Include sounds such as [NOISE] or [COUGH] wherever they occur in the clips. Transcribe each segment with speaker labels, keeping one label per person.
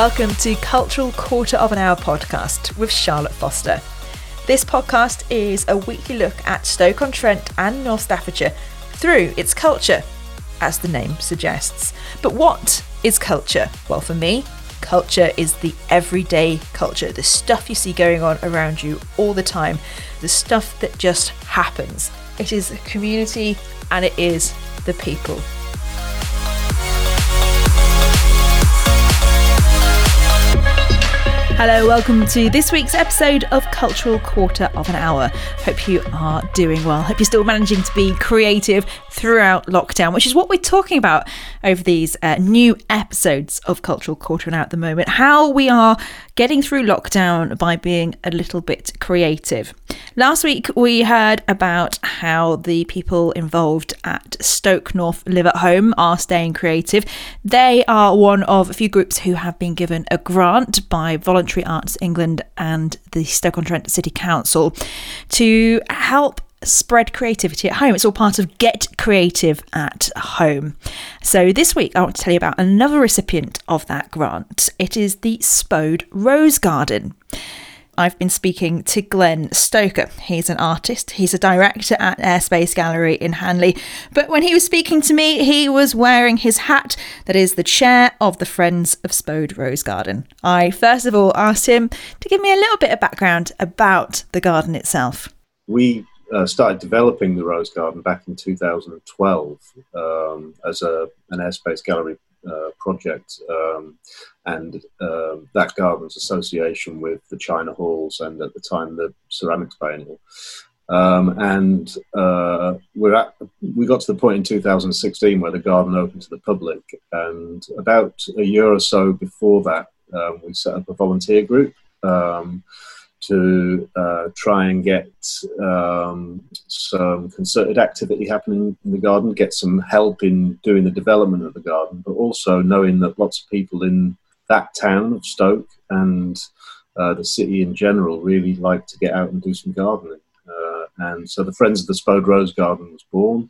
Speaker 1: Welcome to Cultural Quarter of an Hour podcast with Charlotte Foster. This podcast is a weekly look at Stoke on Trent and North Staffordshire through its culture, as the name suggests. But what is culture? Well, for me, culture is the everyday culture, the stuff you see going on around you all the time, the stuff that just happens. It is a community and it is the people. Hello, welcome to this week's episode of Cultural Quarter of an Hour. Hope you are doing well. Hope you're still managing to be creative throughout lockdown, which is what we're talking about over these uh, new episodes of Cultural Quarter of an Hour at the moment. How we are getting through lockdown by being a little bit creative. Last week, we heard about how the people involved at Stoke North Live at Home are staying creative. They are one of a few groups who have been given a grant by Voluntary Arts England and the Stoke on Trent City Council to help spread creativity at home. It's all part of Get Creative at Home. So this week I want to tell you about another recipient of that grant. It is the Spode Rose Garden. I've been speaking to Glenn Stoker. He's an artist, he's a director at Airspace Gallery in Hanley. But when he was speaking to me, he was wearing his hat that is the chair of the Friends of Spode Rose Garden. I first of all asked him to give me a little bit of background about the garden itself.
Speaker 2: We uh, started developing the Rose Garden back in 2012 um, as a, an airspace gallery uh, project, um, and uh, that garden's association with the China Halls and at the time the Ceramics Biennial. Um, and uh, we're at, we got to the point in 2016 where the garden opened to the public, and about a year or so before that, um, we set up a volunteer group. Um, to uh, try and get um, some concerted activity happening in the garden, get some help in doing the development of the garden, but also knowing that lots of people in that town of Stoke and uh, the city in general really like to get out and do some gardening. Uh, and so the Friends of the Spode Rose Garden was born.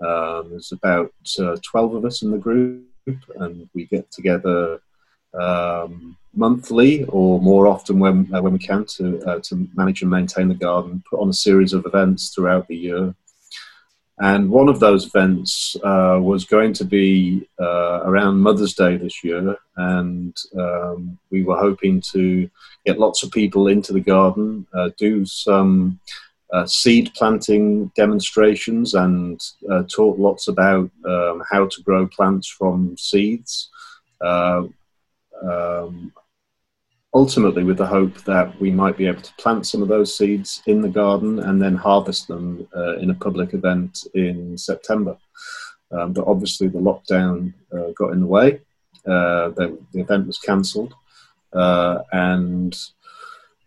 Speaker 2: Um, there's about uh, 12 of us in the group, and we get together um, monthly or more often when uh, when we can to uh, to manage and maintain the garden. Put on a series of events throughout the year, and one of those events uh, was going to be uh, around Mother's Day this year, and um, we were hoping to get lots of people into the garden, uh, do some. Uh, seed planting demonstrations and talk lots about um, how to grow plants from seeds. Uh, um, ultimately with the hope that we might be able to plant some of those seeds in the garden and then harvest them uh, in a public event in September. Um, but obviously, the lockdown uh, got in the way. Uh, the, the, event was cancelled, uh, and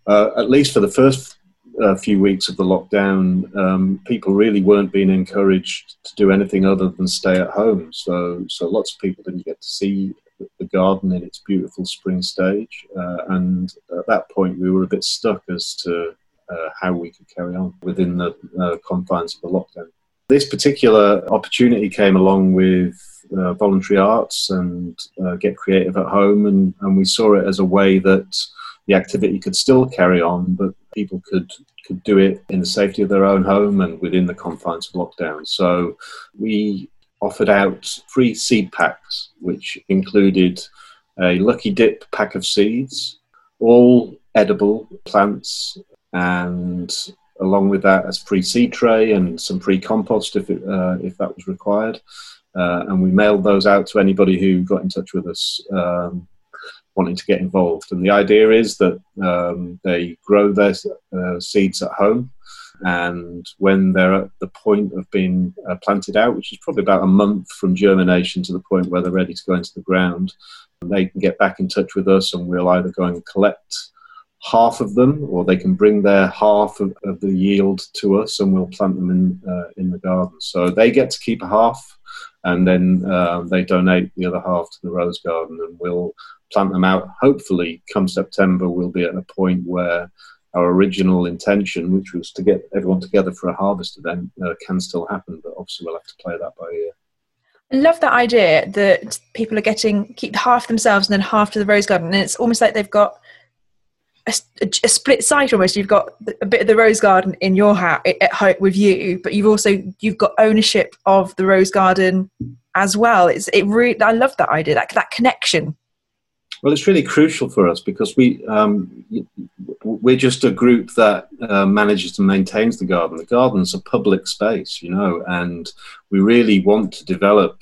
Speaker 2: uh, at least for the first uh, few weeks of the lockdown, um, people really weren't being encouraged to do anything other than stay at home. So, so lots of people didn't get to see the garden in its beautiful spring stage. Uh, and at that point, we were a bit stuck as to uh, how we could carry on within the uh, confines of the lockdown. This particular opportunity came along with uh, voluntary arts and uh, Get Creative at Home, and, and we saw it as a way that the activity could still carry on, but people could could do it in the safety of their own home and within the confines of lockdown. So we offered out free seed packs, which included a Lucky Dip pack of seeds, all edible plants, and along with that, a free seed tray and some free compost if, it, uh, if that was required. Uh, and we mailed those out to anybody who got in touch with us um, wanting to get involved. And the idea is that um, they grow their uh, seeds at home and when they're at the point of being uh, planted out, which is probably about a month from germination to the point where they're ready to go into the ground, they can get back in touch with us and we'll either go and collect half of them or they can bring their half of, of the yield to us and we'll plant them in, uh, in the garden. So they get to keep a half and then uh, they donate the other half to the rose garden and we'll plant them out. Hopefully, come September, we'll be at a point where our original intention, which was to get everyone together for a harvest event, uh, can still happen, but obviously we'll have to play that by ear.
Speaker 1: I love that idea that people are getting keep half themselves and then half to the rose garden, and it's almost like they've got a, a, a split site almost. You've got a bit of the rose garden in your house at home with you, but you've also you've got ownership of the rose garden as well. It's it really I love that idea that that connection.
Speaker 2: Well, it's really crucial for us because we um, we're just a group that uh, manages and maintains the garden. The garden's a public space, you know, and we really want to develop.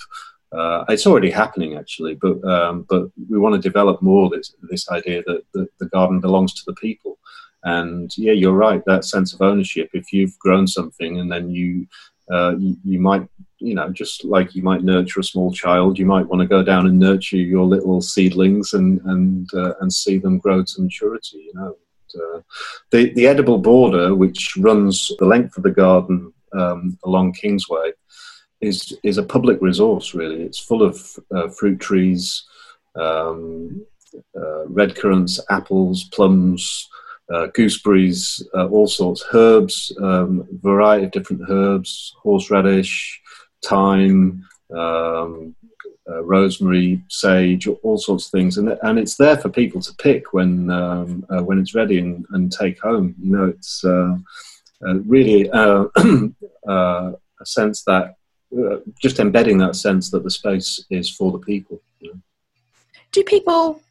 Speaker 2: Uh, it's already happening actually, but um, but we want to develop more this this idea that the, the garden belongs to the people. And yeah, you're right. That sense of ownership. If you've grown something and then you uh, you, you, might, you know, just like you might nurture a small child, you might want to go down and nurture your little seedlings and and uh, and see them grow to maturity. You know, uh, the the edible border, which runs the length of the garden um, along Kingsway, is is a public resource. Really, it's full of uh, fruit trees, um, uh, red currants, apples, plums. Uh, gooseberries, uh, all sorts, herbs, um, variety of different herbs, horseradish, thyme, um, uh, rosemary, sage, all sorts of things, and and it's there for people to pick when um, uh, when it's ready and, and take home. You know, it's uh, uh really [CLEARS THROAT] a sense that just embedding that sense that the space is for the people. You know?
Speaker 1: Do people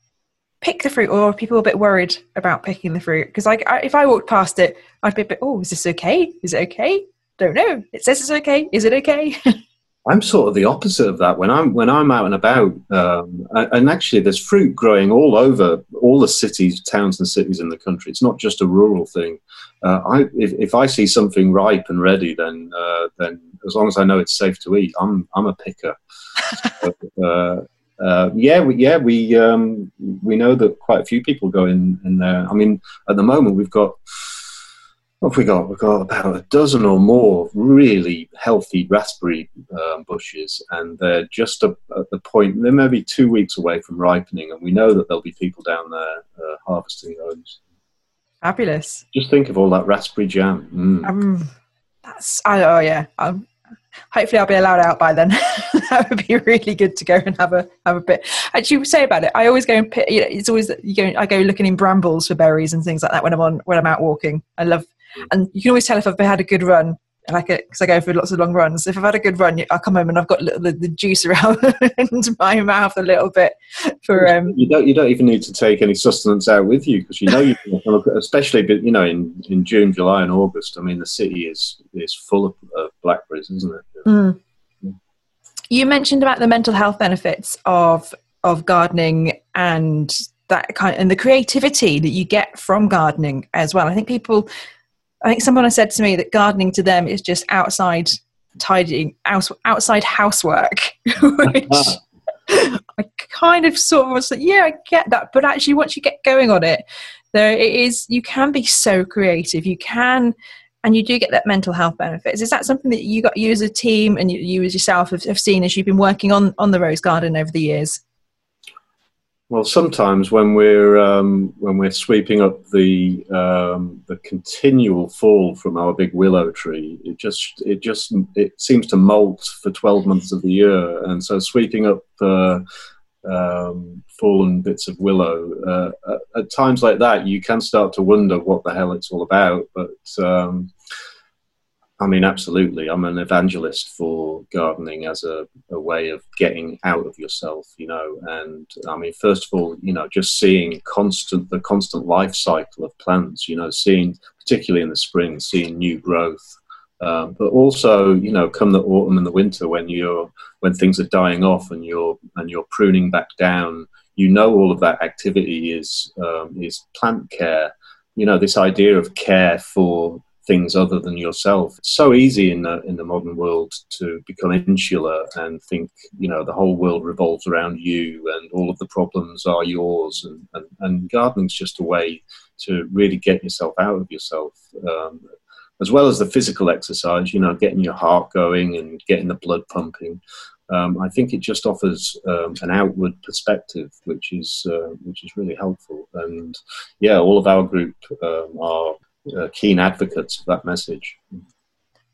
Speaker 1: pick the fruit, or are people a bit worried about picking the fruit? Because like, I, if I walked past it, I'd be a bit, oh, is this okay? Is it okay? Don't know. It says it's okay. Is it okay? [LAUGHS]
Speaker 2: I'm sort of the opposite of that. When I'm when I'm out and about, um, and actually, there's fruit growing all over all the cities, towns, and cities in the country. It's not just a rural thing. Uh, I, if, if I see something ripe and ready, then uh, then as long as I know it's safe to eat, I'm I'm a picker. [LAUGHS] uh, uh, yeah, we, yeah, we um, we know that quite a few people go in in there. I mean, at the moment, we've got what have we got? We've got about a dozen or more really healthy raspberry um, bushes, and they're just a, at the point, they're maybe two weeks away from ripening, and we know that there'll be people down there uh, harvesting those.
Speaker 1: Fabulous.
Speaker 2: Just think of all that raspberry jam.
Speaker 1: Mm. Um, that's, oh, yeah. Um, hopefully I'll be allowed out by then. [LAUGHS] that would be really good to go and have a have a bit. Actually, say about it. I always go and pick, you know, it's always you go. I go looking in brambles for berries and things like that when I'm on when I'm out walking. I love and you can always tell if I've had a good run like it because I go for lots of long runs. If I've had a good run, I come home and I've got the, the juice around [LAUGHS] my mouth a little bit. For um,
Speaker 2: you don't you don't even need to take any sustenance out with you because you know you can, especially you know in, in June, July, and August. I mean, the city is is full of, of blackberries, isn't it?
Speaker 1: Mm. You mentioned about the mental health benefits of of gardening and that kind and the creativity that you get from gardening as well. I think people I think someone has said to me that gardening to them is just outside tidying, outside housework, [LAUGHS] which uh-huh. I kind of sort of was like, yeah, I get that. But actually, once you get going on it, there it is. You can be so creative. You can, and you do get that mental health benefits. Is that something that you got you as a team and you, you as yourself have, have seen as you've been working on on the rose garden over the years?
Speaker 2: Well, sometimes when we're um, when we're sweeping up the um, the continual fall from our big willow tree, it just it just it seems to molt for twelve months of the year, and so sweeping up uh, um, fallen bits of willow uh, at, at, times like that, you can start to wonder what the hell it's all about. But um, I mean, absolutely. I'm an evangelist for gardening as a, a, way of getting out of yourself, you know. And I mean, first of all, you know, just seeing constant the constant life cycle of plants, you know, seeing particularly in the spring, seeing new growth. Um, but also, you know, come the autumn and the winter when you're when things are dying off and you're and you're pruning back down, you know, all of that activity is um, is plant care. You know, this idea of care for things other than yourself. It's so easy in the in the modern world to become insular and think you know the whole world revolves around you and all of the problems are yours. And and, and gardening's just a way to really get yourself out of yourself. Um, as well as the physical exercise, you know, getting your heart going and getting the blood pumping. Um, I think it just offers um, an outward perspective, which is uh, which is really helpful. And yeah, all of our group um, are uh, keen advocates of that message.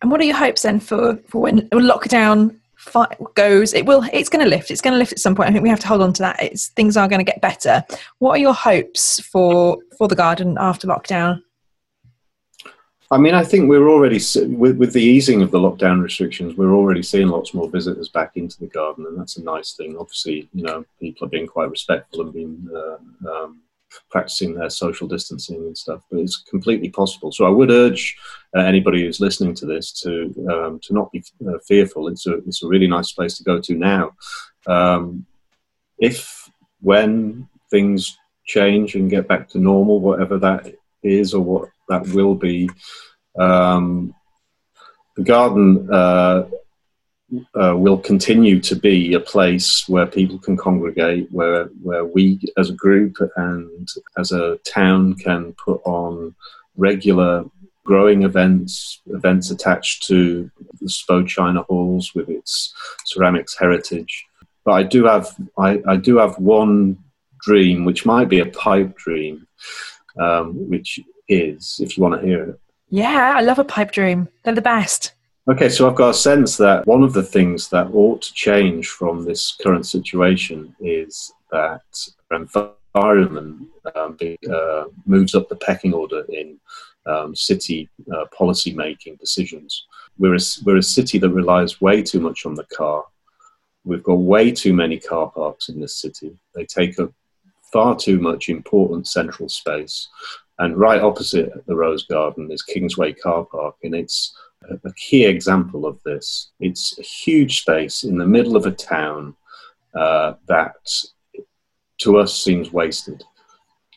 Speaker 1: And what are your hopes then for, for when lockdown fi- goes, it will. It's going to lift. It's going to lift at some point. I think we have to hold on to that. It's things are going to get better. What are your hopes for for the garden after lockdown?
Speaker 2: I mean, I think we're already with, with the easing of the lockdown restrictions, we're already seeing lots more visitors back into the garden, and that's a nice thing. Obviously, you know, people are being quite respectful and being uh, um, practicing their social distancing and stuff, but it's completely possible. So I would urge uh, anybody who's listening to this to um, to not be uh, fearful. It's a it's a really nice place to go to now. Um, if when things change and get back to normal, whatever that is or what that will be, um, the garden. Uh, uh, will continue to be a place where people can congregate, where where we as a group and as a town can put on regular growing events, events attached to the Spode China Halls with its ceramics heritage. But I do have I, I do have one dream, which might be a pipe dream, um, which is if you want to hear it.
Speaker 1: Yeah, I love a pipe dream. They're the best.
Speaker 2: Okay, so I've got a sense that one of the things that ought to change from this current situation is that environment um, uh, moves up the pecking order in um, city uh, policy making decisions. We're a, we're a city that relies way too much on the car. We've got way too many car parks in this city. They take up far too much important central space. And right opposite the Rose Garden is Kingsway Car Park, and it's a key example of this. It's a huge space in the middle of a town uh, that to us seems wasted.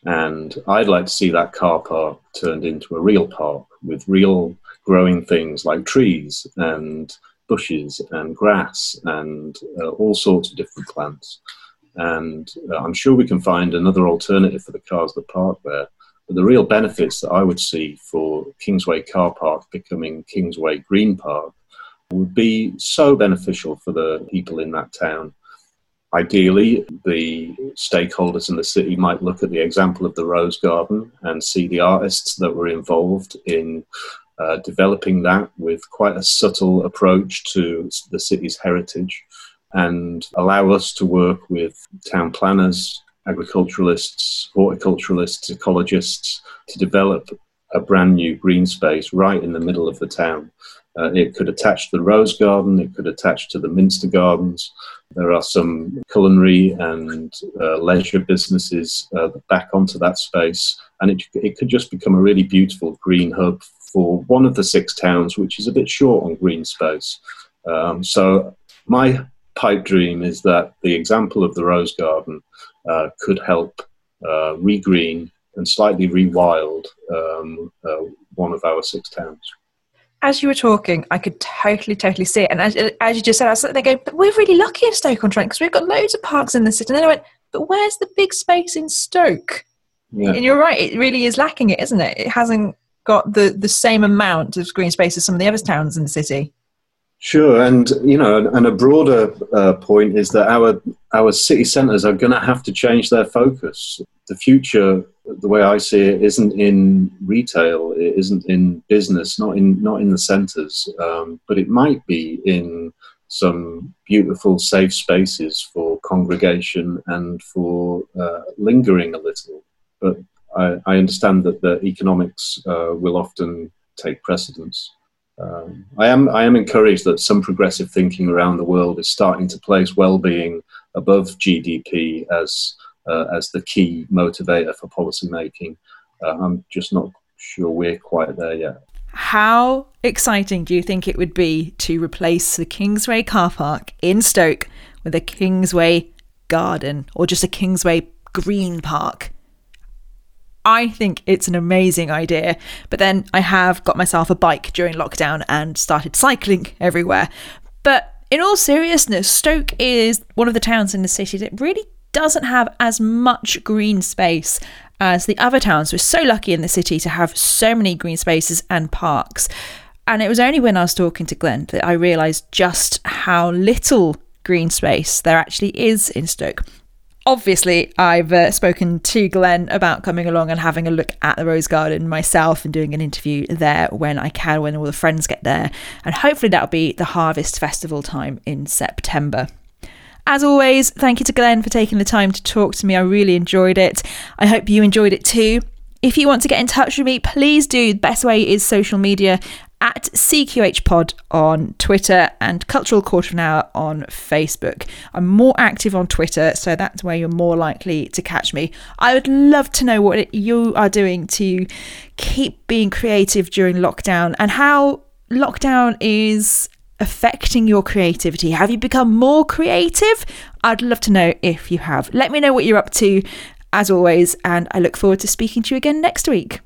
Speaker 2: And I'd like to see that car park turned into a real park with real growing things like trees and bushes and grass and uh, all sorts of different plants. And uh, I'm sure we can find another alternative for the cars that park there. The real benefits that I would see for Kingsway Car Park becoming Kingsway Green Park would be so beneficial for the people in that town. Ideally, the stakeholders in the city might look at the example of the Rose Garden and see the artists that were involved in uh, developing that with quite a subtle approach to the city's heritage and allow us to work with town planners, agriculturalists, horticulturalists, ecologists to develop a brand new green space right in the middle of the town. Uh, it could attach to the Rose Garden, it could attach to the Minster Gardens. There are some culinary and uh, leisure businesses uh, back onto that space, and it, it could just become a really beautiful green hub for one of the six towns, which is a bit short on green space. Um, so, my pipe dream is that the example of the Rose Garden uh, could help uh, regreen and slightly rewild um, uh, one of our six towns.
Speaker 1: As you were talking, I could totally, totally see it. And as, as you just said, I was there going, but we're really lucky in Stoke-on-Trent because we've got loads of parks in the city. And then I went, but where's the big space in Stoke? Yeah. And you're right, it really is lacking it, isn't it? It hasn't got the, the same amount of green space as some of the other towns in the city.
Speaker 2: Sure, and you know, and a broader uh, point is that our our city centres are going to have to change their focus. The future, the way I see it, isn't in retail, it isn't in business, not in not in the centres, um, but it might be in some beautiful, safe spaces for congregation and for uh, lingering a little. But I, I understand that the economics uh, will often take precedence. Um, I am I am encouraged that some progressive thinking around the world is starting to place well-being above GDP as uh, as the key motivator for policy making. Uh, I'm just not sure we're quite there yet.
Speaker 1: How exciting do you think it would be to replace the Kingsway car park in Stoke with a Kingsway garden or just a Kingsway green park? I think it's an amazing idea. But then I have got myself a bike during lockdown and started cycling everywhere. But in all seriousness, Stoke is one of the towns in the city that really doesn't have as much green space as the other towns. We're so lucky in the city to have so many green spaces and parks. And it was only when I was talking to Glenn that I realised just how little green space there actually is in Stoke obviously, I've uh, spoken to Glenn about coming along and having a look at the Rose Garden myself and doing an interview there when I can, when all the friends get there. And hopefully, that'll be the Harvest Festival time in September. As always, thank you to Glenn for taking the time to talk to me. I really enjoyed it. I hope you enjoyed it too. If you want to get in touch with me, please do. The best way is social media at CQH Pod on Twitter and Cultural Quarter of an Hour on Facebook. I'm more active on Twitter, so that's where you're more likely to catch me. I would love to know what you are doing to keep being creative during lockdown and how lockdown is affecting your creativity. Have you become more creative? I'd love to know if you have. Let me know what you're up to, as always, and I look forward to speaking to you again next week.